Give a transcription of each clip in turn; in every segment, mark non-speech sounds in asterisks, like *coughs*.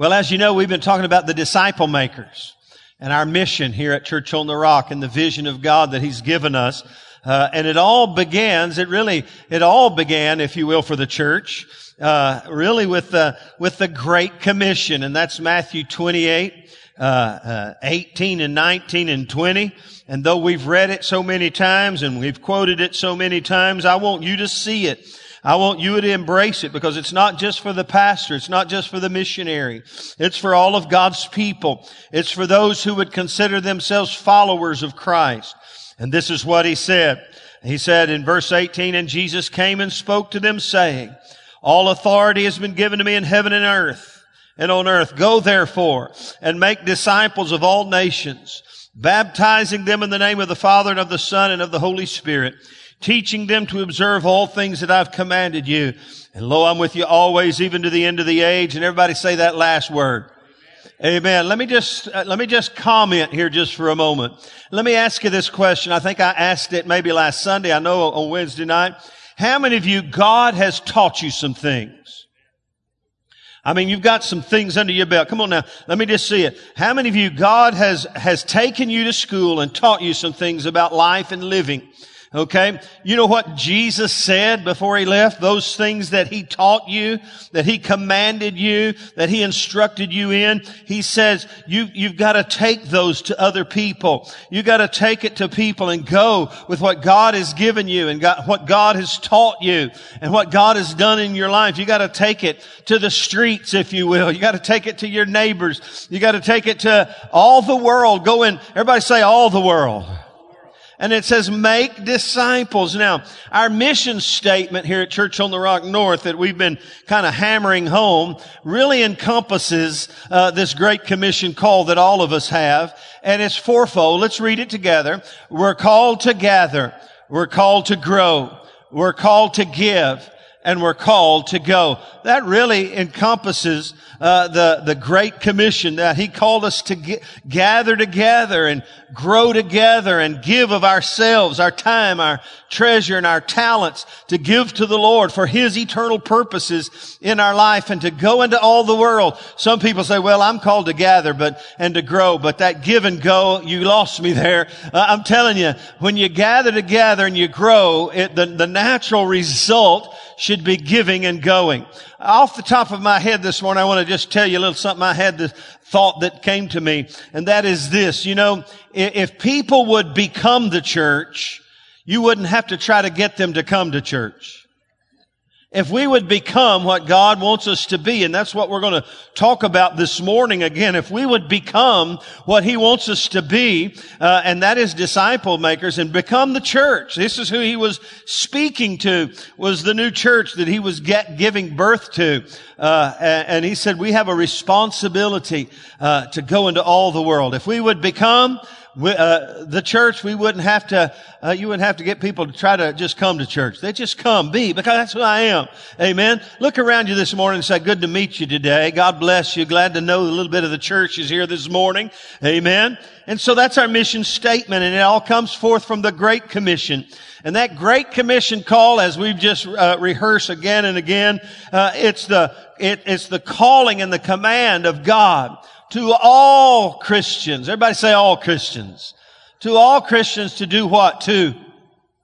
Well, as you know, we've been talking about the disciple makers and our mission here at Church on the Rock and the vision of God that He's given us. Uh, and it all begins, it really, it all began, if you will, for the church, uh, really with the, with the Great Commission. And that's Matthew 28, uh, uh 18 and 19 and 20. And though we've read it so many times and we've quoted it so many times, I want you to see it. I want you to embrace it because it's not just for the pastor. It's not just for the missionary. It's for all of God's people. It's for those who would consider themselves followers of Christ. And this is what he said. He said in verse 18, and Jesus came and spoke to them saying, all authority has been given to me in heaven and earth and on earth. Go therefore and make disciples of all nations, baptizing them in the name of the Father and of the Son and of the Holy Spirit teaching them to observe all things that I've commanded you. And lo, I'm with you always, even to the end of the age. And everybody say that last word. Amen. Let me just, uh, let me just comment here just for a moment. Let me ask you this question. I think I asked it maybe last Sunday. I know on Wednesday night. How many of you, God has taught you some things? I mean, you've got some things under your belt. Come on now. Let me just see it. How many of you, God has, has taken you to school and taught you some things about life and living? Okay? You know what Jesus said before he left? Those things that he taught you, that he commanded you, that he instructed you in. He says, you, you've got to take those to other people. You've got to take it to people and go with what God has given you and got, what God has taught you and what God has done in your life. You got to take it to the streets, if you will. You got to take it to your neighbors. You got to take it to all the world. Go in, everybody say all the world and it says make disciples. Now, our mission statement here at Church on the Rock North that we've been kind of hammering home really encompasses uh, this great commission call that all of us have, and it's fourfold. Let's read it together. We're called to gather. We're called to grow. We're called to give and we're called to go. That really encompasses uh, the the Great Commission that He called us to gather together and grow together and give of ourselves, our time, our treasure, and our talents to give to the Lord for His eternal purposes in our life and to go into all the world. Some people say, "Well, I'm called to gather, but and to grow, but that give and go, you lost me there." Uh, I'm telling you, when you gather together and you grow, it, the the natural result should be giving and going. Off the top of my head this morning, I want to just tell you a little something I had the thought that came to me, and that is this. You know, if people would become the church, you wouldn't have to try to get them to come to church. If we would become what God wants us to be, and that's what we're going to talk about this morning again, if we would become what He wants us to be, uh, and that is disciple makers, and become the church. This is who He was speaking to, was the new church that He was get, giving birth to. Uh, and, He said, we have a responsibility uh, to go into all the world. If we would become we, uh, the church, we wouldn't have to, uh, you wouldn't have to get people to try to just come to church. They just come, be, because that's who I am. Amen. Look around you this morning and say, good to meet you today. God bless you. Glad to know a little bit of the church is here this morning. Amen. And so that's our mission statement and it all comes forth from the Great Commission. And that Great Commission call, as we've just uh, rehearsed again and again, uh, it's the, it, it's the calling and the command of God to all Christians. Everybody say all Christians. To all Christians to do what? To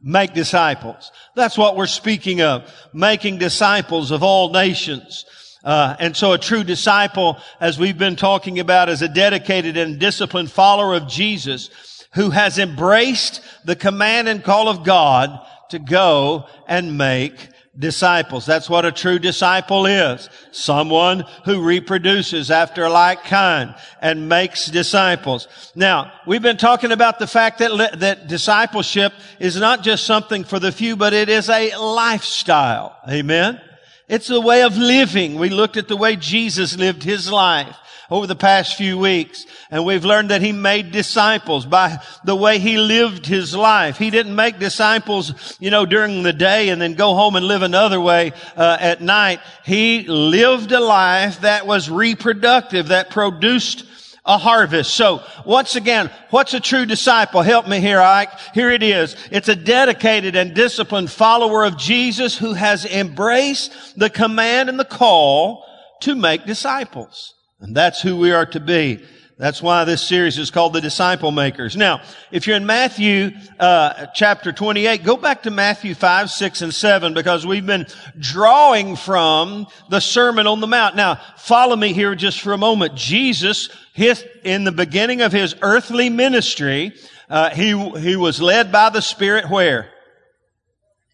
make disciples. That's what we're speaking of. Making disciples of all nations. Uh, and so a true disciple, as we've been talking about, is a dedicated and disciplined follower of Jesus who has embraced the command and call of God to go and make disciples. That's what a true disciple is. Someone who reproduces after like kind and makes disciples. Now, we've been talking about the fact that, that discipleship is not just something for the few, but it is a lifestyle. Amen. It's a way of living. We looked at the way Jesus lived his life over the past few weeks. And we've learned that he made disciples by the way he lived his life. He didn't make disciples, you know, during the day and then go home and live another way uh, at night. He lived a life that was reproductive, that produced a harvest. So once again, what's a true disciple? Help me here, Ike. Here it is. It's a dedicated and disciplined follower of Jesus who has embraced the command and the call to make disciples. And that's who we are to be. That's why this series is called the Disciple Makers. Now, if you're in Matthew uh, chapter 28, go back to Matthew 5, 6, and 7 because we've been drawing from the Sermon on the Mount. Now, follow me here just for a moment. Jesus, his, in the beginning of his earthly ministry, uh, he he was led by the Spirit where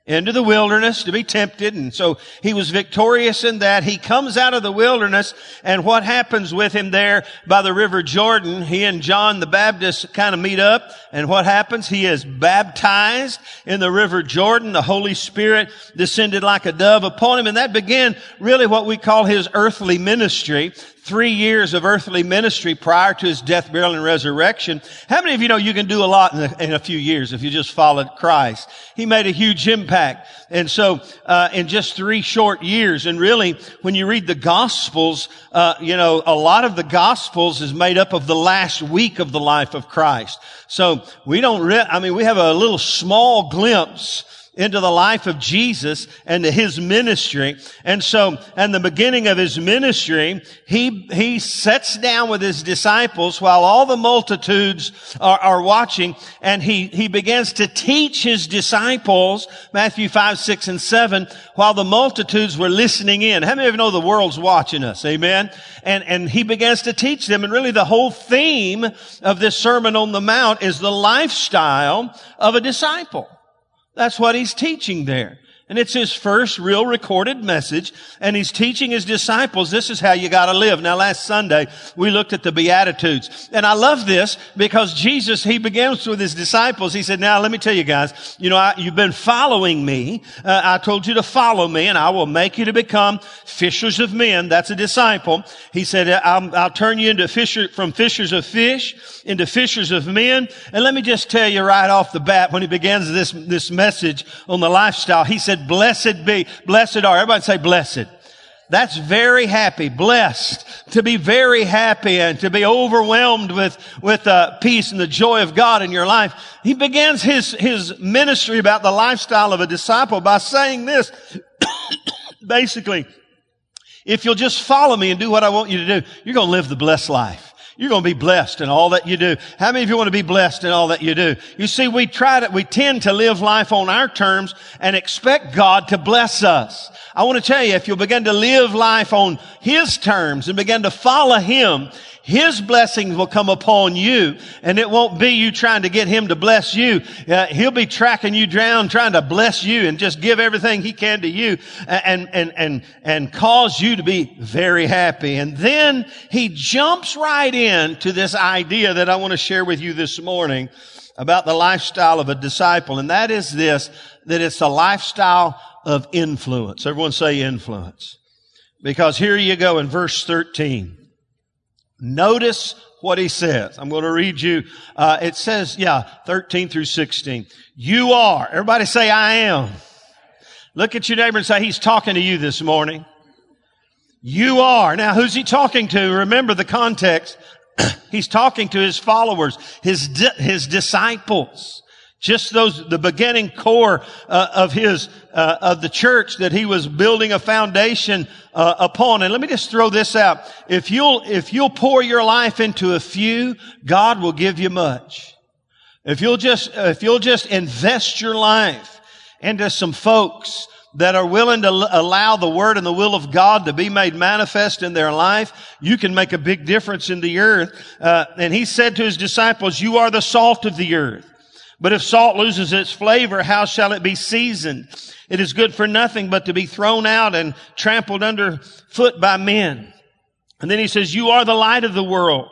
into the wilderness to be tempted. And so he was victorious in that. He comes out of the wilderness and what happens with him there by the river Jordan, he and John the Baptist kind of meet up and what happens? He is baptized in the river Jordan. The Holy Spirit descended like a dove upon him and that began really what we call his earthly ministry three years of earthly ministry prior to his death, burial, and resurrection. How many of you know you can do a lot in a, in a few years if you just followed Christ? He made a huge impact. And so, uh, in just three short years, and really, when you read the Gospels, uh, you know, a lot of the Gospels is made up of the last week of the life of Christ. So, we don't, re- I mean, we have a little small glimpse into the life of Jesus and his ministry. And so, in the beginning of his ministry, he, he sets down with his disciples while all the multitudes are, are watching and he, he begins to teach his disciples, Matthew 5, 6, and 7, while the multitudes were listening in. How many of you know the world's watching us? Amen. And, and he begins to teach them. And really the whole theme of this Sermon on the Mount is the lifestyle of a disciple. That's what he's teaching there. And it's his first real recorded message. And he's teaching his disciples, this is how you gotta live. Now last Sunday, we looked at the Beatitudes. And I love this because Jesus, he begins with his disciples. He said, now let me tell you guys, you know, I, you've been following me. Uh, I told you to follow me and I will make you to become fishers of men. That's a disciple. He said, I'll, I'll turn you into fisher, from fishers of fish into fishers of men. And let me just tell you right off the bat, when he begins this, this message on the lifestyle, he said, blessed be, blessed are. Everybody say blessed. That's very happy, blessed, to be very happy and to be overwhelmed with, with uh, peace and the joy of God in your life. He begins his, his ministry about the lifestyle of a disciple by saying this. *coughs* Basically, if you'll just follow me and do what I want you to do, you're going to live the blessed life. You're going to be blessed in all that you do. How many of you want to be blessed in all that you do? You see, we try to, we tend to live life on our terms and expect God to bless us. I want to tell you, if you'll begin to live life on His terms and begin to follow Him, his blessings will come upon you and it won't be you trying to get Him to bless you. Uh, he'll be tracking you down, trying to bless you and just give everything He can to you and, and, and, and cause you to be very happy. And then He jumps right into this idea that I want to share with you this morning about the lifestyle of a disciple. And that is this, that it's a lifestyle of influence. Everyone say influence. Because here you go in verse 13. Notice what he says. I'm going to read you. Uh, it says, yeah, 13 through 16. You are. Everybody say, I am. Look at your neighbor and say, he's talking to you this morning. You are. Now, who's he talking to? Remember the context. *clears throat* he's talking to his followers, his, di- his disciples just those the beginning core uh, of his uh, of the church that he was building a foundation uh, upon and let me just throw this out if you'll if you'll pour your life into a few god will give you much if you'll just if you'll just invest your life into some folks that are willing to allow the word and the will of God to be made manifest in their life, you can make a big difference in the earth. Uh, and he said to his disciples, "You are the salt of the earth." But if salt loses its flavor, how shall it be seasoned? It is good for nothing but to be thrown out and trampled underfoot by men. And then he says, you are the light of the world.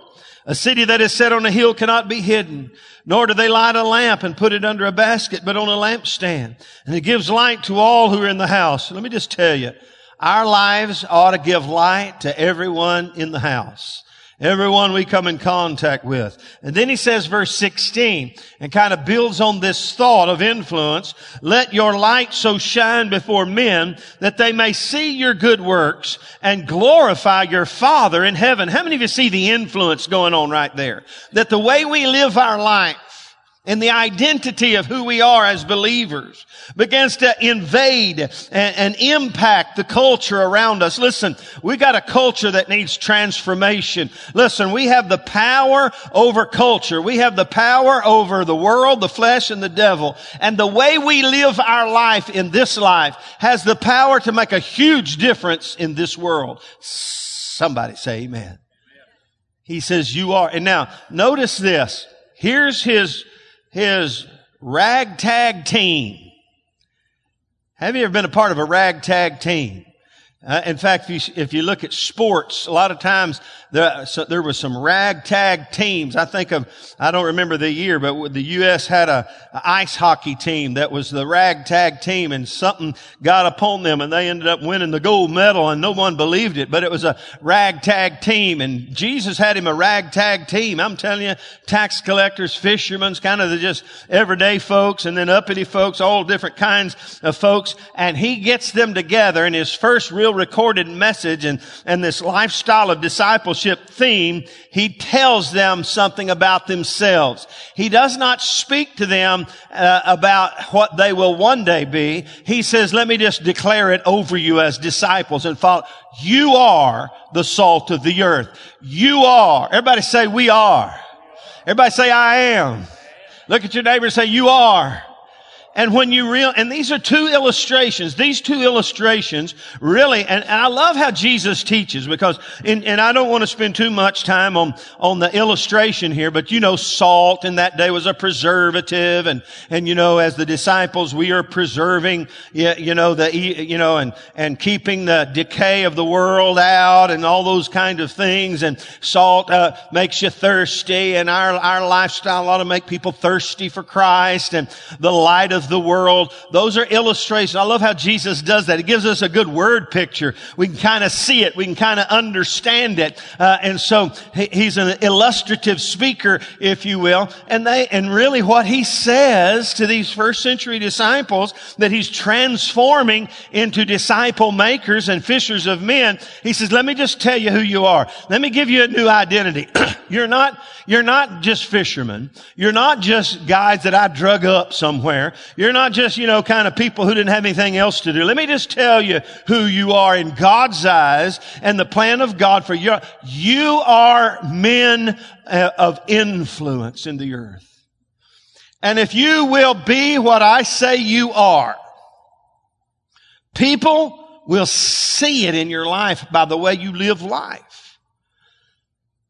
A city that is set on a hill cannot be hidden, nor do they light a lamp and put it under a basket, but on a lampstand. And it gives light to all who are in the house. Let me just tell you, our lives ought to give light to everyone in the house. Everyone we come in contact with. And then he says verse 16 and kind of builds on this thought of influence. Let your light so shine before men that they may see your good works and glorify your Father in heaven. How many of you see the influence going on right there? That the way we live our life and the identity of who we are as believers begins to invade and, impact the culture around us. Listen, we got a culture that needs transformation. Listen, we have the power over culture. We have the power over the world, the flesh, and the devil. And the way we live our life in this life has the power to make a huge difference in this world. Somebody say amen. He says you are. And now notice this. Here's his his ragtag team. Have you ever been a part of a ragtag team? Uh, in fact, if you, if you, look at sports, a lot of times there, so there was some ragtag teams. I think of, I don't remember the year, but the U.S. had a, a, ice hockey team that was the ragtag team and something got upon them and they ended up winning the gold medal and no one believed it, but it was a ragtag team and Jesus had him a ragtag team. I'm telling you, tax collectors, fishermen, kind of the just everyday folks and then uppity folks, all different kinds of folks. And he gets them together in his first real recorded message and, and this lifestyle of discipleship theme, he tells them something about themselves. He does not speak to them uh, about what they will one day be. He says, let me just declare it over you as disciples and follow. You are the salt of the earth. You are. Everybody say we are. Everybody say I am. Look at your neighbor and say you are. And when you real, and these are two illustrations, these two illustrations really, and, and I love how Jesus teaches because, in, and I don't want to spend too much time on, on the illustration here, but you know, salt in that day was a preservative and, and you know, as the disciples, we are preserving, you know, the, you know, and, and keeping the decay of the world out and all those kind of things. And salt, uh, makes you thirsty and our, our lifestyle ought to make people thirsty for Christ and the light of of the world. Those are illustrations. I love how Jesus does that. He gives us a good word picture. We can kind of see it. We can kind of understand it. Uh, and so he, he's an illustrative speaker, if you will. And they, and really what he says to these first century disciples that he's transforming into disciple makers and fishers of men. He says, let me just tell you who you are. Let me give you a new identity. *clears throat* you're not, you're not just fishermen. You're not just guys that I drug up somewhere. You're not just, you know, kind of people who didn't have anything else to do. Let me just tell you who you are in God's eyes and the plan of God for you. You are men uh, of influence in the earth. And if you will be what I say you are, people will see it in your life by the way you live life.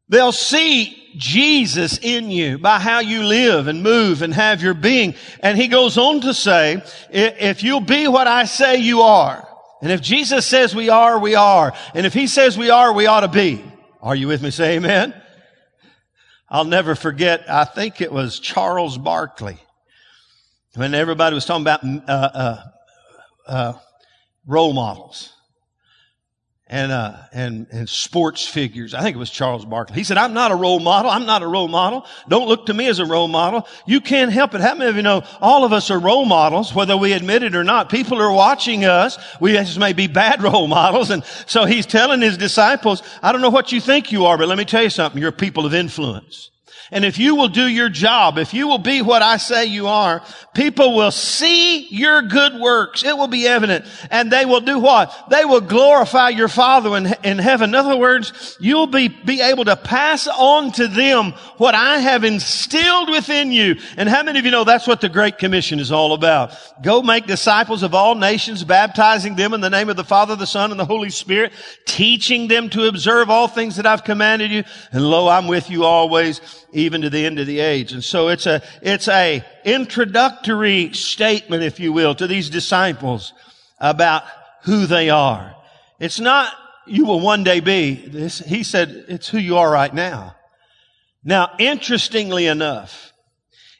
They'll see Jesus in you by how you live and move and have your being. And he goes on to say, if you'll be what I say you are, and if Jesus says we are, we are. And if he says we are, we ought to be. Are you with me? Say amen. I'll never forget, I think it was Charles Barkley. When everybody was talking about uh, uh, uh, role models and, uh, and, and sports figures. I think it was Charles Barkley. He said, I'm not a role model. I'm not a role model. Don't look to me as a role model. You can't help it. How many of you know all of us are role models, whether we admit it or not? People are watching us. We just may be bad *laughs* role models. And so he's telling his disciples, I don't know what you think you are, but let me tell you something. You're people of influence. And if you will do your job, if you will be what I say you are, people will see your good works. It will be evident. And they will do what? They will glorify your Father in, in heaven. In other words, you'll be, be able to pass on to them what I have instilled within you. And how many of you know that's what the Great Commission is all about? Go make disciples of all nations, baptizing them in the name of the Father, the Son, and the Holy Spirit, teaching them to observe all things that I've commanded you. And lo, I'm with you always even to the end of the age. And so it's a, it's a introductory statement, if you will, to these disciples about who they are. It's not you will one day be this. He said it's who you are right now. Now, interestingly enough,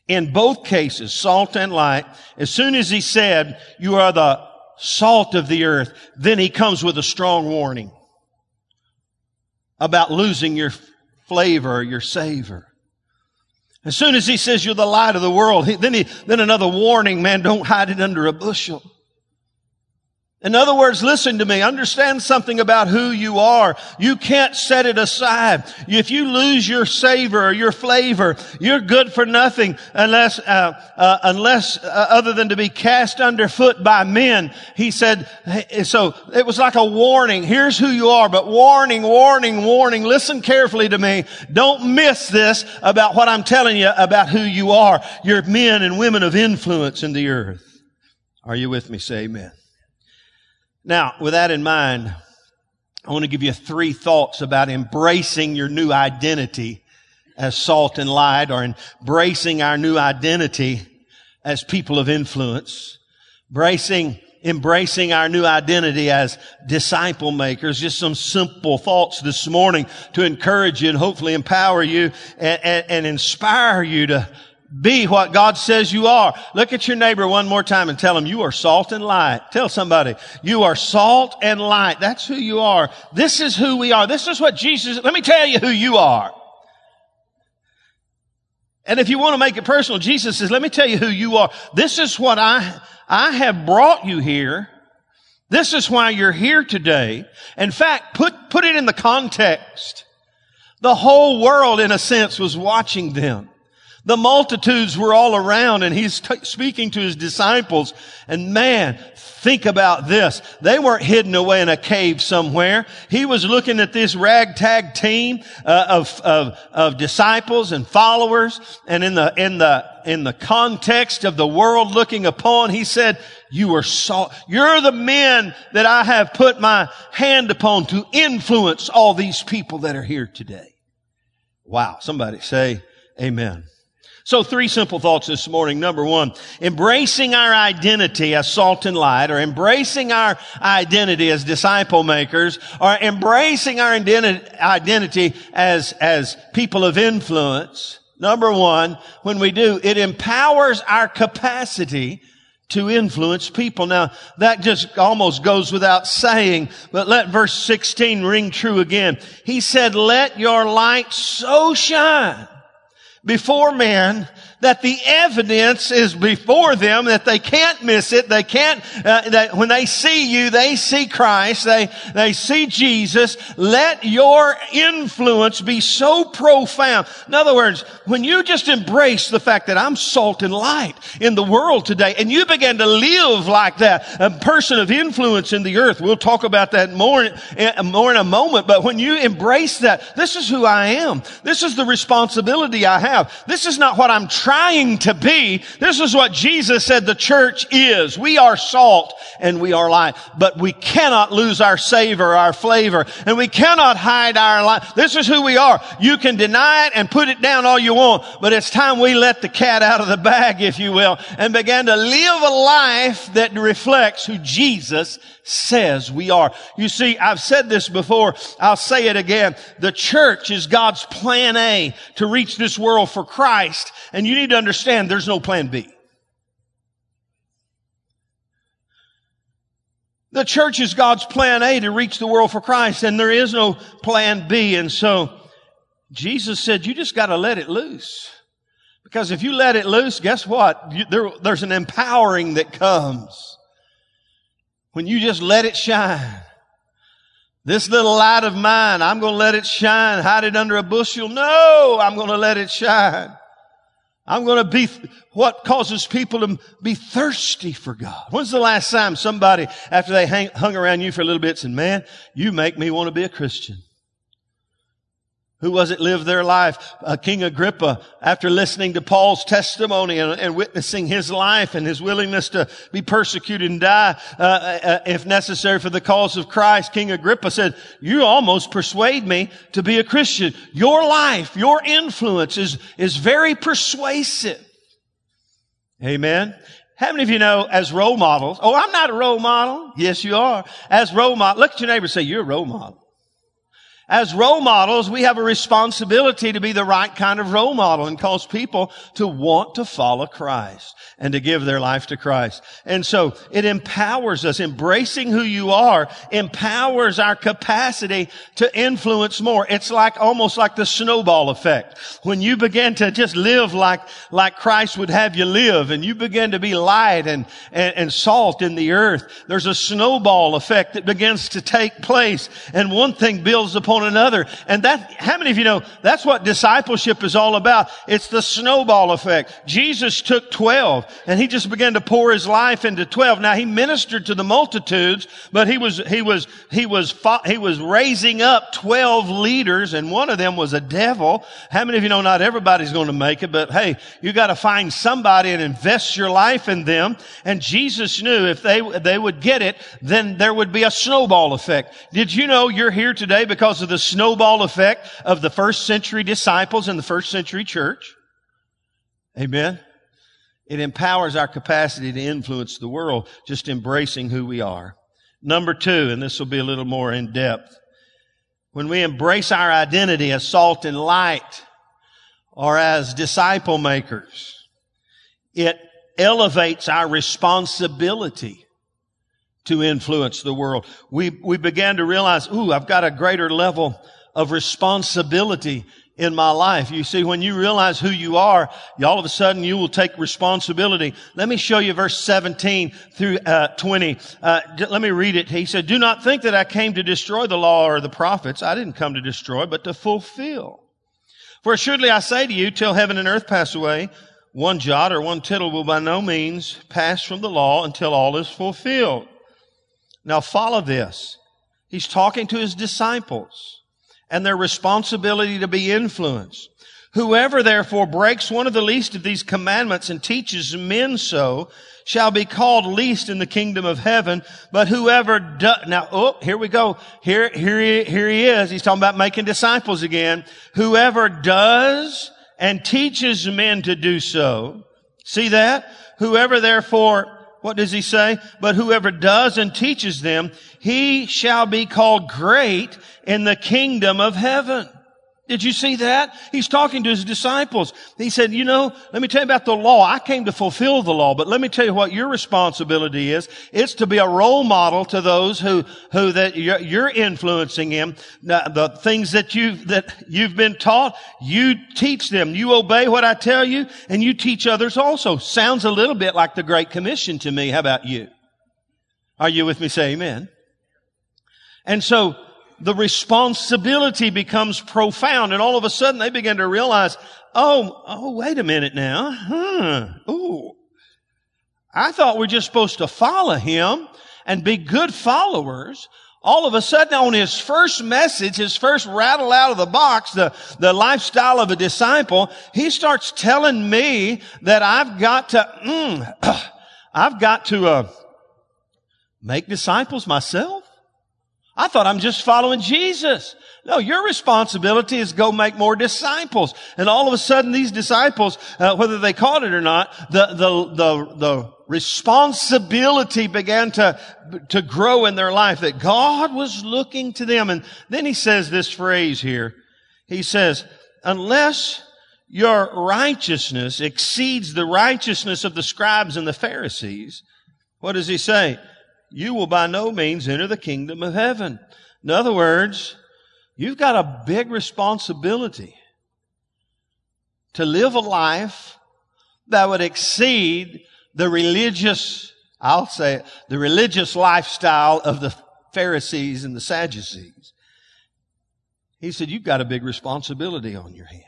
in both cases, salt and light, as soon as he said, you are the salt of the earth, then he comes with a strong warning about losing your flavor, your savor. As soon as he says you're the light of the world, he, then he, then another warning, man, don't hide it under a bushel. In other words, listen to me. Understand something about who you are. You can't set it aside. If you lose your savor or your flavor, you're good for nothing unless, uh, uh, unless uh, other than to be cast underfoot by men. He said. So it was like a warning. Here's who you are, but warning, warning, warning. Listen carefully to me. Don't miss this about what I'm telling you about who you are. You're men and women of influence in the earth. Are you with me? Say Amen. Now, with that in mind, I want to give you three thoughts about embracing your new identity as salt and light or embracing our new identity as people of influence, embracing, embracing our new identity as disciple makers. Just some simple thoughts this morning to encourage you and hopefully empower you and, and, and inspire you to be what God says you are. Look at your neighbor one more time and tell him you are salt and light. Tell somebody you are salt and light. That's who you are. This is who we are. This is what Jesus, let me tell you who you are. And if you want to make it personal, Jesus says, let me tell you who you are. This is what I, I have brought you here. This is why you're here today. In fact, put, put it in the context. The whole world, in a sense, was watching them. The multitudes were all around and he's t- speaking to his disciples. And man, think about this. They weren't hidden away in a cave somewhere. He was looking at this ragtag team uh, of, of, of disciples and followers. And in the, in the, in the context of the world looking upon, he said, you are salt. You're the men that I have put my hand upon to influence all these people that are here today. Wow. Somebody say amen. So three simple thoughts this morning. Number one, embracing our identity as salt and light, or embracing our identity as disciple makers, or embracing our identity as, as people of influence. Number one, when we do, it empowers our capacity to influence people. Now, that just almost goes without saying, but let verse 16 ring true again. He said, let your light so shine before men that the evidence is before them that they can't miss it. They can't, uh, that when they see you, they see Christ. They, they see Jesus. Let your influence be so profound. In other words, when you just embrace the fact that I'm salt and light in the world today and you begin to live like that, a person of influence in the earth, we'll talk about that more, in, more in a moment, but when you embrace that, this is who I am. This is the responsibility I have. This is not what I'm trying to be. This is what Jesus said the church is. We are salt and we are light, but we cannot lose our savor, our flavor, and we cannot hide our light. This is who we are. You can deny it and put it down all you want, but it's time we let the cat out of the bag, if you will, and begin to live a life that reflects who Jesus says we are. You see, I've said this before. I'll say it again. The church is God's plan A to reach this world for Christ. And you need to understand there's no plan B. The church is God's plan A to reach the world for Christ and there is no plan B. And so Jesus said, you just got to let it loose. Because if you let it loose, guess what? You, there, there's an empowering that comes when you just let it shine. This little light of mine, I'm going to let it shine, hide it under a bushel. No, I'm going to let it shine. I'm going to be what causes people to be thirsty for God. When's the last time somebody, after they hang, hung around you for a little bit, said, man, you make me want to be a Christian? Who was it lived their life? Uh, King Agrippa, after listening to Paul's testimony and, and, witnessing his life and his willingness to be persecuted and die, uh, uh, if necessary for the cause of Christ, King Agrippa said, you almost persuade me to be a Christian. Your life, your influence is, is very persuasive. Amen. How many of you know as role models? Oh, I'm not a role model. Yes, you are. As role model, look at your neighbor and say, you're a role model. As role models, we have a responsibility to be the right kind of role model and cause people to want to follow Christ and to give their life to Christ. And so it empowers us. Embracing who you are empowers our capacity to influence more. It's like almost like the snowball effect. When you begin to just live like, like Christ would have you live and you begin to be light and, and, and salt in the earth, there's a snowball effect that begins to take place and one thing builds upon on another. And that, how many of you know that's what discipleship is all about? It's the snowball effect. Jesus took 12 and he just began to pour his life into 12. Now he ministered to the multitudes, but he was, he was, he was, he was raising up 12 leaders and one of them was a devil. How many of you know not everybody's going to make it, but hey, you got to find somebody and invest your life in them. And Jesus knew if they, they would get it, then there would be a snowball effect. Did you know you're here today because of the snowball effect of the first century disciples in the first century church. Amen. It empowers our capacity to influence the world, just embracing who we are. Number two, and this will be a little more in depth. When we embrace our identity as salt and light or as disciple makers, it elevates our responsibility to influence the world. We, we began to realize, ooh, I've got a greater level of responsibility in my life. You see, when you realize who you are, all of a sudden you will take responsibility. Let me show you verse 17 through uh, 20. Uh, let me read it. He said, Do not think that I came to destroy the law or the prophets. I didn't come to destroy, but to fulfill. For assuredly I say to you, till heaven and earth pass away, one jot or one tittle will by no means pass from the law until all is fulfilled. Now follow this. He's talking to his disciples and their responsibility to be influenced. Whoever therefore breaks one of the least of these commandments and teaches men so shall be called least in the kingdom of heaven. But whoever does, now, oh, here we go. Here, here he, here he is. He's talking about making disciples again. Whoever does and teaches men to do so. See that? Whoever therefore what does he say? But whoever does and teaches them, he shall be called great in the kingdom of heaven. Did you see that? He's talking to his disciples. He said, you know, let me tell you about the law. I came to fulfill the law, but let me tell you what your responsibility is. It's to be a role model to those who, who that you're influencing him. The things that you, that you've been taught, you teach them. You obey what I tell you and you teach others also. Sounds a little bit like the Great Commission to me. How about you? Are you with me? Say amen. And so, the responsibility becomes profound and all of a sudden they begin to realize, oh, oh, wait a minute now. Huh. Ooh. I thought we're just supposed to follow him and be good followers. All of a sudden on his first message, his first rattle out of the box, the, the lifestyle of a disciple, he starts telling me that I've got to, mm, *clears throat* I've got to, uh, make disciples myself. I thought I'm just following Jesus. No, your responsibility is go make more disciples. And all of a sudden, these disciples, uh, whether they caught it or not, the, the, the, the responsibility began to, to grow in their life that God was looking to them. And then he says this phrase here. He says, unless your righteousness exceeds the righteousness of the scribes and the Pharisees, what does he say? You will by no means enter the kingdom of heaven. In other words, you've got a big responsibility to live a life that would exceed the religious, I'll say it, the religious lifestyle of the Pharisees and the Sadducees. He said, you've got a big responsibility on your hands.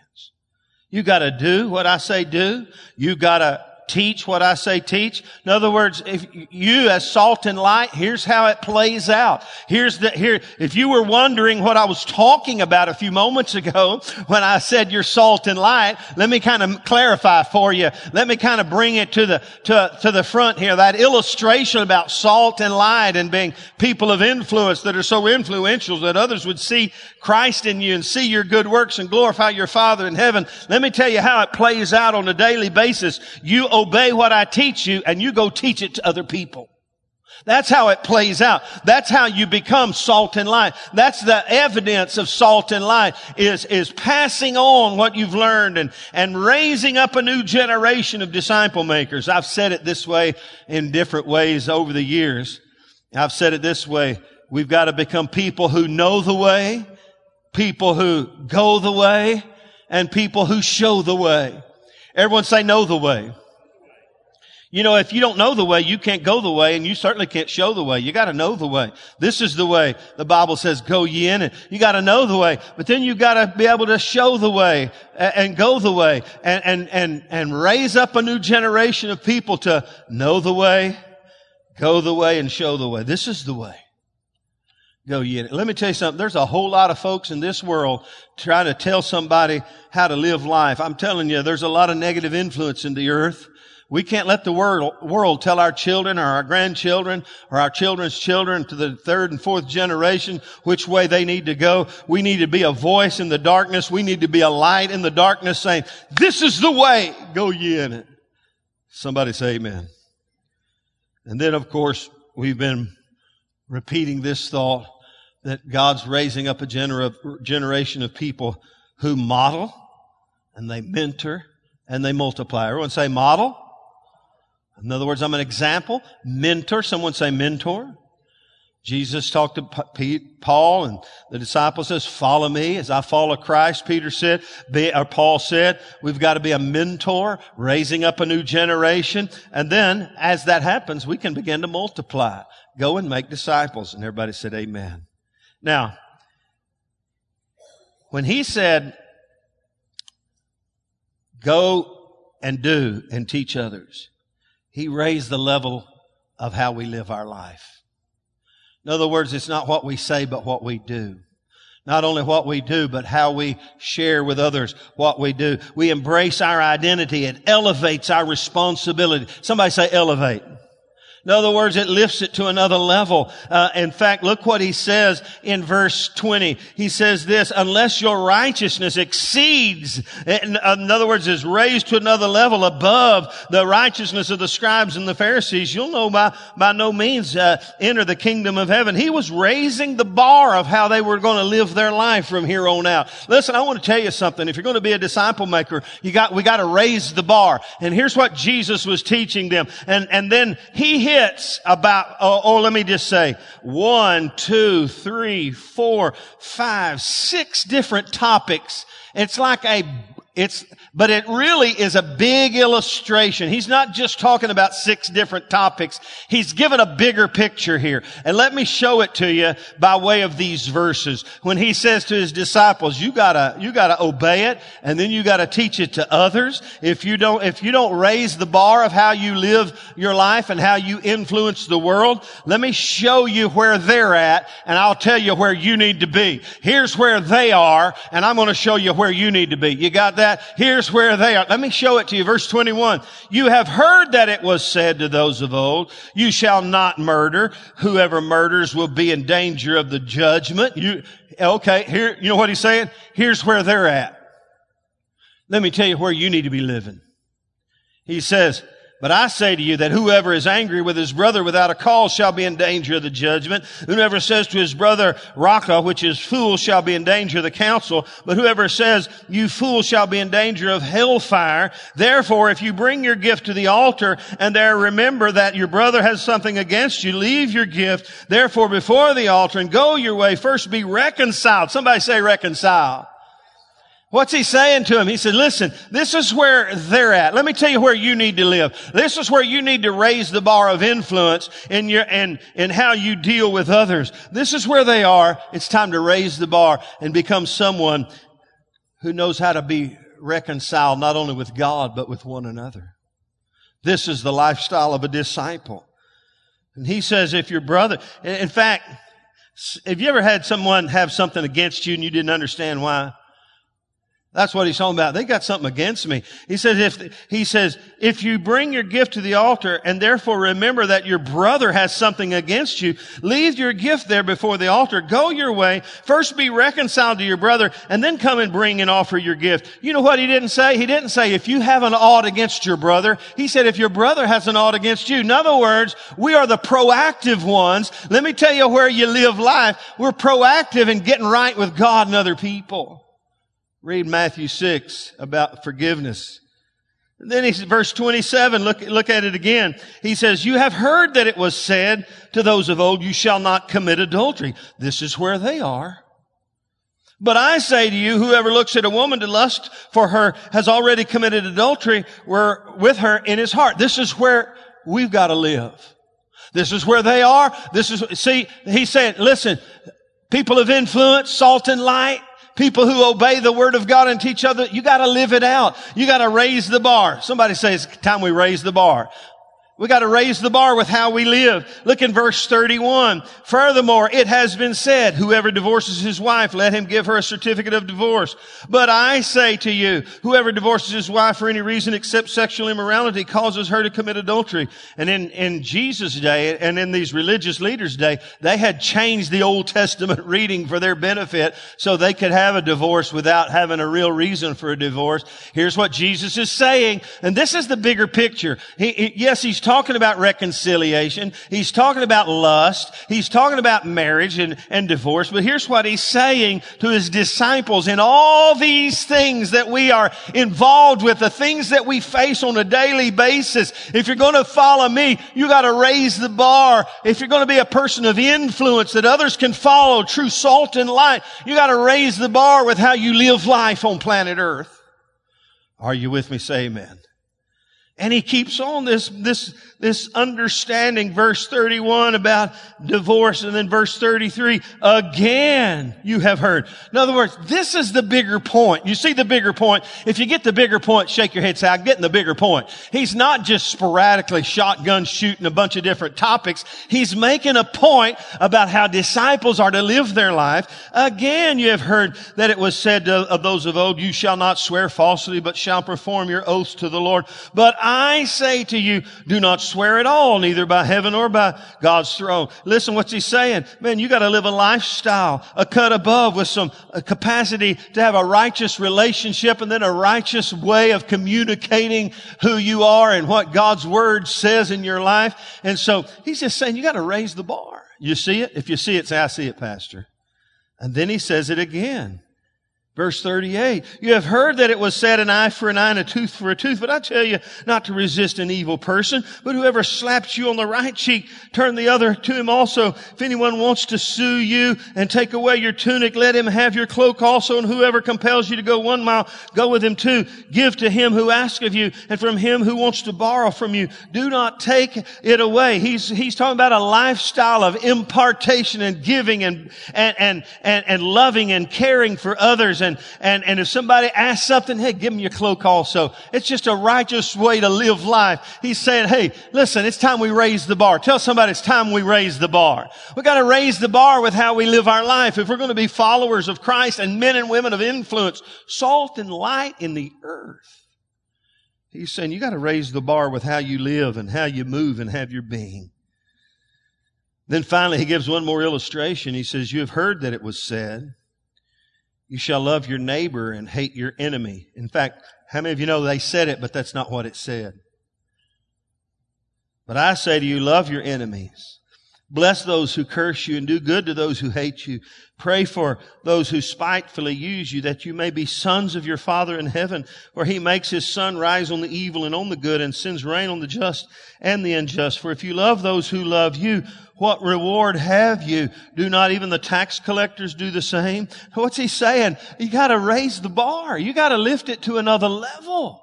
You gotta do what I say do. You gotta teach what I say teach. In other words, if you as salt and light, here's how it plays out. Here's the, here, if you were wondering what I was talking about a few moments ago *laughs* when I said you're salt and light, let me kind of clarify for you. Let me kind of bring it to the, to, to the front here. That illustration about salt and light and being people of influence that are so influential that others would see Christ in you and see your good works and glorify your Father in heaven. Let me tell you how it plays out on a daily basis. You obey what I teach you and you go teach it to other people. That's how it plays out. That's how you become salt and light. That's the evidence of salt and light is, is passing on what you've learned and, and raising up a new generation of disciple makers. I've said it this way in different ways over the years. I've said it this way. We've got to become people who know the way, people who go the way, and people who show the way. Everyone say know the way. You know, if you don't know the way, you can't go the way and you certainly can't show the way. You gotta know the way. This is the way the Bible says go ye in it. You gotta know the way, but then you gotta be able to show the way and go the way and, and, and, and raise up a new generation of people to know the way, go the way and show the way. This is the way. Go ye in. Let me tell you something. There's a whole lot of folks in this world trying to tell somebody how to live life. I'm telling you, there's a lot of negative influence in the earth. We can't let the world, world tell our children or our grandchildren or our children's children to the third and fourth generation which way they need to go. We need to be a voice in the darkness. We need to be a light in the darkness saying, this is the way. Go ye in it. Somebody say amen. And then of course, we've been repeating this thought that God's raising up a gener- generation of people who model and they mentor and they multiply. Everyone say model, in other words, I'm an example, mentor. Someone say mentor. Jesus talked to Paul and the disciple says, follow me as I follow Christ. Peter said, be, or Paul said, we've got to be a mentor, raising up a new generation. And then as that happens, we can begin to multiply. Go and make disciples. And everybody said, amen. Now, when he said, go and do and teach others, he raised the level of how we live our life. In other words, it's not what we say, but what we do. Not only what we do, but how we share with others what we do. We embrace our identity. It elevates our responsibility. Somebody say elevate. In other words, it lifts it to another level. Uh, in fact, look what he says in verse 20. He says this, unless your righteousness exceeds, in, other words, is raised to another level above the righteousness of the scribes and the Pharisees, you'll know by, by no means uh, enter the kingdom of heaven. He was raising the bar of how they were going to live their life from here on out. Listen, I want to tell you something. If you're going to be a disciple maker, you got, we got to raise the bar. And here's what Jesus was teaching them. And, and then he hits about, oh, oh, let me just say, one, two, three, four, five, six different topics. It's like a it's, but it really is a big illustration. He's not just talking about six different topics. He's given a bigger picture here. And let me show it to you by way of these verses. When he says to his disciples, you gotta, you gotta obey it and then you gotta teach it to others. If you don't, if you don't raise the bar of how you live your life and how you influence the world, let me show you where they're at and I'll tell you where you need to be. Here's where they are and I'm going to show you where you need to be. You got that? That, here's where they are. Let me show it to you. Verse 21. You have heard that it was said to those of old, you shall not murder. Whoever murders will be in danger of the judgment. You, okay, here, you know what he's saying? Here's where they're at. Let me tell you where you need to be living. He says, but I say to you that whoever is angry with his brother without a cause shall be in danger of the judgment. Whoever says to his brother, Raca, which is fool, shall be in danger of the council. But whoever says, you fool, shall be in danger of hellfire. Therefore, if you bring your gift to the altar and there remember that your brother has something against you, leave your gift, therefore before the altar and go your way. First be reconciled. Somebody say reconcile. What's he saying to him? He said, listen, this is where they're at. Let me tell you where you need to live. This is where you need to raise the bar of influence in your, and, in how you deal with others. This is where they are. It's time to raise the bar and become someone who knows how to be reconciled not only with God, but with one another. This is the lifestyle of a disciple. And he says, if your brother, in fact, have you ever had someone have something against you and you didn't understand why? That's what he's talking about. They got something against me. He says, if, he says, if you bring your gift to the altar and therefore remember that your brother has something against you, leave your gift there before the altar. Go your way. First be reconciled to your brother and then come and bring and offer your gift. You know what he didn't say? He didn't say, if you have an ought against your brother. He said, if your brother has an ought against you. In other words, we are the proactive ones. Let me tell you where you live life. We're proactive in getting right with God and other people. Read Matthew 6 about forgiveness. And then he's verse 27, look, look at it again. He says, you have heard that it was said to those of old, you shall not commit adultery. This is where they are. But I say to you, whoever looks at a woman to lust for her has already committed adultery with her in his heart. This is where we've got to live. This is where they are. This is, see, he's saying, listen, people of influence, salt and light, people who obey the word of God and teach other, you gotta live it out. You gotta raise the bar. Somebody says, time we raise the bar. We got to raise the bar with how we live. Look in verse 31. Furthermore, it has been said, whoever divorces his wife, let him give her a certificate of divorce. But I say to you, whoever divorces his wife for any reason except sexual immorality causes her to commit adultery. And in, in Jesus' day and in these religious leaders' day, they had changed the Old Testament *laughs* reading for their benefit so they could have a divorce without having a real reason for a divorce. Here's what Jesus is saying. And this is the bigger picture. He, he, yes, he's talking talking about reconciliation. He's talking about lust. He's talking about marriage and, and divorce. But here's what he's saying to his disciples in all these things that we are involved with, the things that we face on a daily basis. If you're going to follow me, you got to raise the bar. If you're going to be a person of influence that others can follow, true salt and light, you got to raise the bar with how you live life on planet earth. Are you with me? Say amen. And he keeps on this, this, this understanding, verse 31 about divorce, and then verse 33, again you have heard. In other words, this is the bigger point. You see the bigger point. If you get the bigger point, shake your head, say, I'm getting the bigger point. He's not just sporadically shotgun shooting a bunch of different topics. He's making a point about how disciples are to live their life. Again, you have heard that it was said to, of those of old, you shall not swear falsely, but shall perform your oaths to the Lord. But I say to you, do not swear at all, neither by heaven or by God's throne. Listen what's he saying. Man, you gotta live a lifestyle, a cut above with some capacity to have a righteous relationship and then a righteous way of communicating who you are and what God's word says in your life. And so he's just saying you gotta raise the bar. You see it? If you see it, say, I see it, Pastor. And then he says it again. Verse 38, you have heard that it was said an eye for an eye and a tooth for a tooth, but I tell you not to resist an evil person, but whoever slaps you on the right cheek, turn the other to him also. If anyone wants to sue you and take away your tunic, let him have your cloak also, and whoever compels you to go one mile, go with him too. Give to him who asks of you, and from him who wants to borrow from you. Do not take it away. He's, he's talking about a lifestyle of impartation and giving and, and, and, and, and loving and caring for others and, and, and if somebody asks something, hey, give them your cloak also. It's just a righteous way to live life. He's saying, hey, listen, it's time we raise the bar. Tell somebody it's time we raise the bar. We gotta raise the bar with how we live our life. If we're going to be followers of Christ and men and women of influence, salt and light in the earth. He's saying you got to raise the bar with how you live and how you move and have your being. Then finally, he gives one more illustration. He says, You have heard that it was said, you shall love your neighbor and hate your enemy. In fact, how many of you know they said it, but that's not what it said? But I say to you, love your enemies. Bless those who curse you and do good to those who hate you. Pray for those who spitefully use you that you may be sons of your Father in heaven, for he makes his sun rise on the evil and on the good and sends rain on the just and the unjust. For if you love those who love you, what reward have you? Do not even the tax collectors do the same? What's he saying? You gotta raise the bar. You gotta lift it to another level.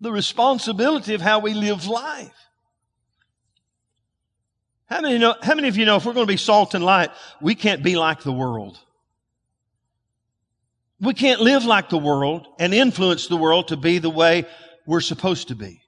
The responsibility of how we live life. How many, know, how many of you know if we're going to be salt and light, we can't be like the world? We can't live like the world and influence the world to be the way we're supposed to be.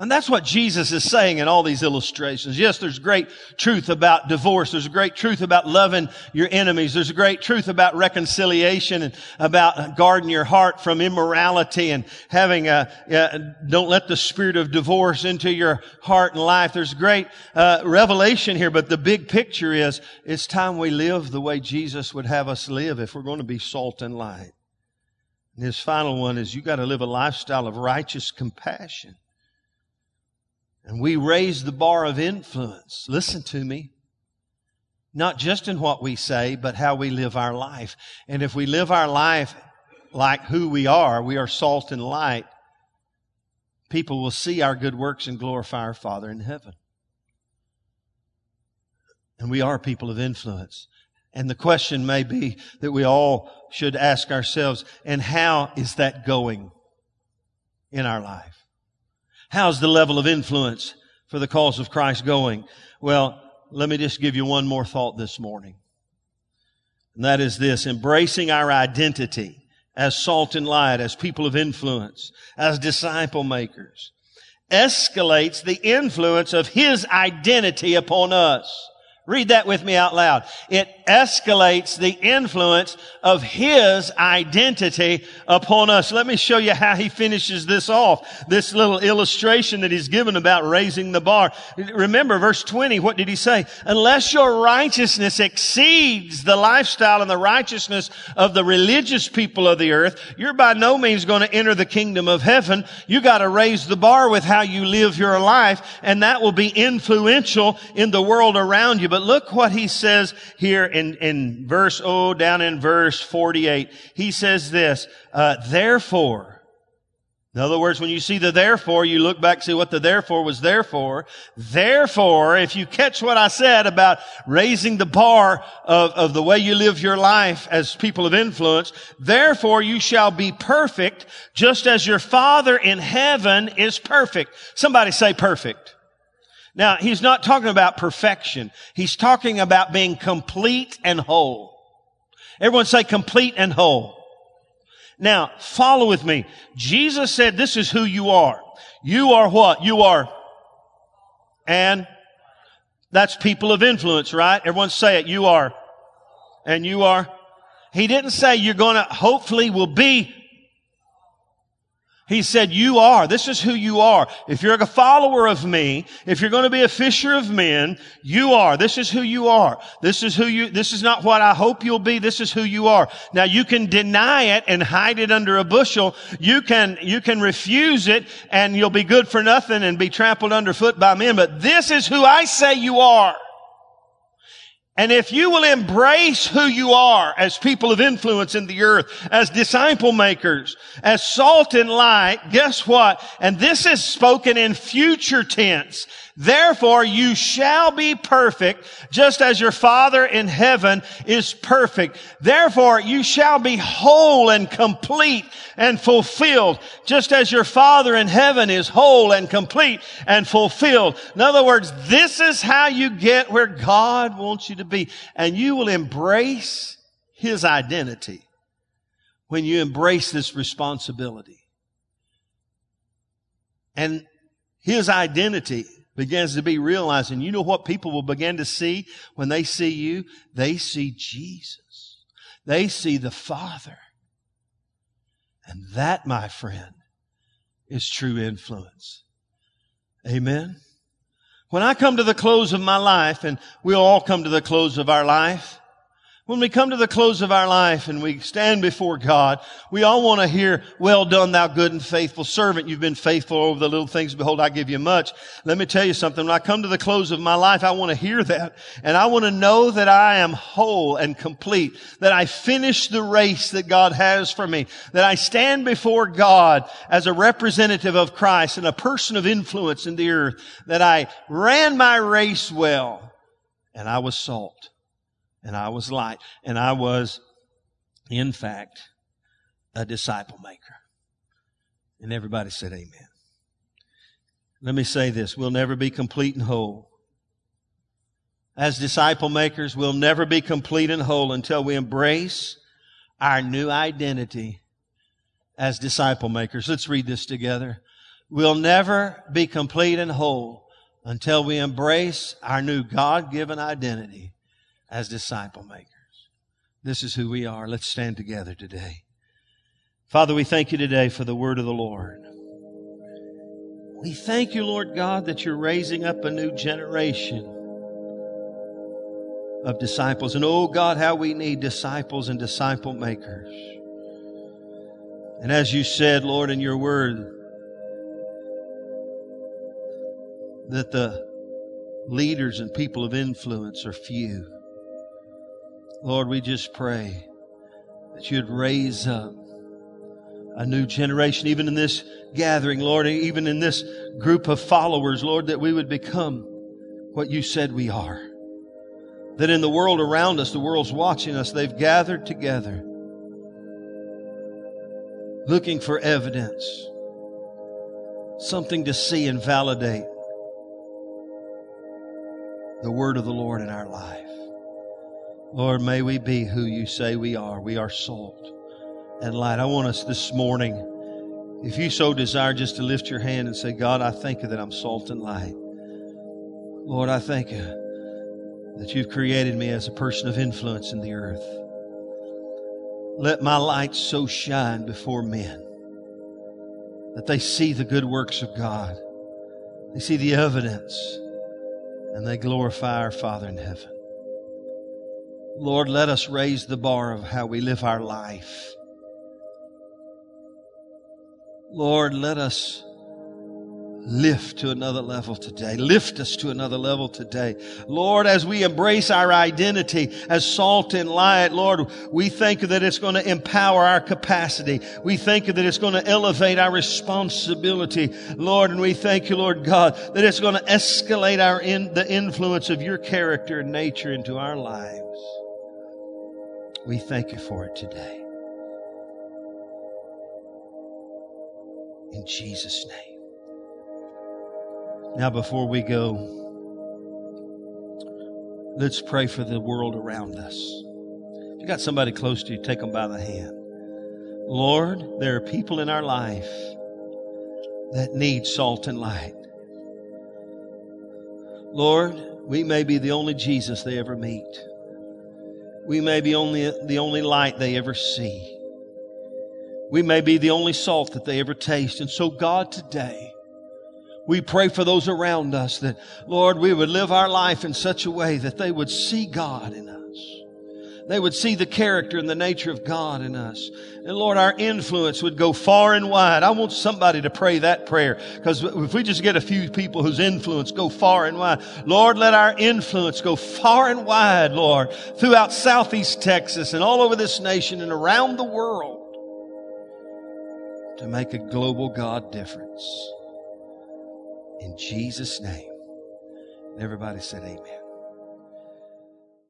And that's what Jesus is saying in all these illustrations. Yes, there's great truth about divorce. There's a great truth about loving your enemies. There's a great truth about reconciliation and about guarding your heart from immorality and having a, don't let the spirit of divorce into your heart and life. There's great uh, revelation here, but the big picture is it's time we live the way Jesus would have us live if we're going to be salt and light. And his final one is you got to live a lifestyle of righteous compassion. And we raise the bar of influence. Listen to me. Not just in what we say, but how we live our life. And if we live our life like who we are, we are salt and light, people will see our good works and glorify our Father in heaven. And we are people of influence. And the question may be that we all should ask ourselves, and how is that going in our life? How's the level of influence for the cause of Christ going? Well, let me just give you one more thought this morning. And that is this, embracing our identity as salt and light, as people of influence, as disciple makers, escalates the influence of His identity upon us. Read that with me out loud. It escalates the influence of His identity upon us. Let me show you how He finishes this off. This little illustration that He's given about raising the bar. Remember verse 20, what did He say? Unless your righteousness exceeds the lifestyle and the righteousness of the religious people of the earth, you're by no means going to enter the kingdom of heaven. You got to raise the bar with how you live your life and that will be influential in the world around you. But look what he says here in, in verse, oh, down in verse 48. He says this, uh, therefore, in other words, when you see the therefore, you look back, see what the therefore was there for. Therefore, if you catch what I said about raising the bar of, of the way you live your life as people of influence, therefore you shall be perfect just as your Father in heaven is perfect. Somebody say perfect. Now, he's not talking about perfection. He's talking about being complete and whole. Everyone say complete and whole. Now, follow with me. Jesus said, this is who you are. You are what? You are. And that's people of influence, right? Everyone say it. You are. And you are. He didn't say you're gonna, hopefully will be he said, you are. This is who you are. If you're a follower of me, if you're going to be a fisher of men, you are. This is who you are. This is who you, this is not what I hope you'll be. This is who you are. Now you can deny it and hide it under a bushel. You can, you can refuse it and you'll be good for nothing and be trampled underfoot by men. But this is who I say you are. And if you will embrace who you are as people of influence in the earth, as disciple makers, as salt and light, guess what? And this is spoken in future tense. Therefore you shall be perfect just as your Father in heaven is perfect. Therefore you shall be whole and complete and fulfilled just as your Father in heaven is whole and complete and fulfilled. In other words, this is how you get where God wants you to be and you will embrace His identity when you embrace this responsibility. And His identity begins to be realized. And you know what people will begin to see when they see you? They see Jesus. They see the Father. And that, my friend, is true influence. Amen. When I come to the close of my life, and we'll all come to the close of our life, when we come to the close of our life and we stand before God, we all want to hear, well done, thou good and faithful servant. You've been faithful over the little things. Behold, I give you much. Let me tell you something. When I come to the close of my life, I want to hear that. And I want to know that I am whole and complete, that I finished the race that God has for me, that I stand before God as a representative of Christ and a person of influence in the earth, that I ran my race well and I was salt and I was light, and I was, in fact, a disciple maker. And everybody said, Amen. Let me say this we'll never be complete and whole. As disciple makers, we'll never be complete and whole until we embrace our new identity as disciple makers. Let's read this together. We'll never be complete and whole until we embrace our new God given identity as disciple makers. This is who we are. Let's stand together today. Father, we thank you today for the word of the Lord. We thank you, Lord God, that you're raising up a new generation of disciples. And oh God, how we need disciples and disciple makers. And as you said, Lord, in your word, that the leaders and people of influence are few. Lord, we just pray that you'd raise up a new generation, even in this gathering, Lord, even in this group of followers, Lord, that we would become what you said we are. That in the world around us, the world's watching us, they've gathered together looking for evidence, something to see and validate the word of the Lord in our life. Lord, may we be who you say we are. We are salt and light. I want us this morning, if you so desire, just to lift your hand and say, God, I thank you that I'm salt and light. Lord, I thank you that you've created me as a person of influence in the earth. Let my light so shine before men that they see the good works of God. They see the evidence and they glorify our Father in heaven. Lord, let us raise the bar of how we live our life. Lord, let us lift to another level today. Lift us to another level today. Lord, as we embrace our identity as salt and light, Lord, we think that it's going to empower our capacity. We think that it's going to elevate our responsibility, Lord, and we thank you, Lord God, that it's going to escalate our in, the influence of your character and nature into our lives. We thank you for it today. In Jesus' name. Now, before we go, let's pray for the world around us. If you got somebody close to you, take them by the hand. Lord, there are people in our life that need salt and light. Lord, we may be the only Jesus they ever meet. We may be only the only light they ever see. We may be the only salt that they ever taste. And so, God, today, we pray for those around us that, Lord, we would live our life in such a way that they would see God in us. They would see the character and the nature of God in us. And Lord, our influence would go far and wide. I want somebody to pray that prayer because if we just get a few people whose influence go far and wide, Lord, let our influence go far and wide, Lord, throughout Southeast Texas and all over this nation and around the world to make a global God difference. In Jesus' name. Everybody said amen.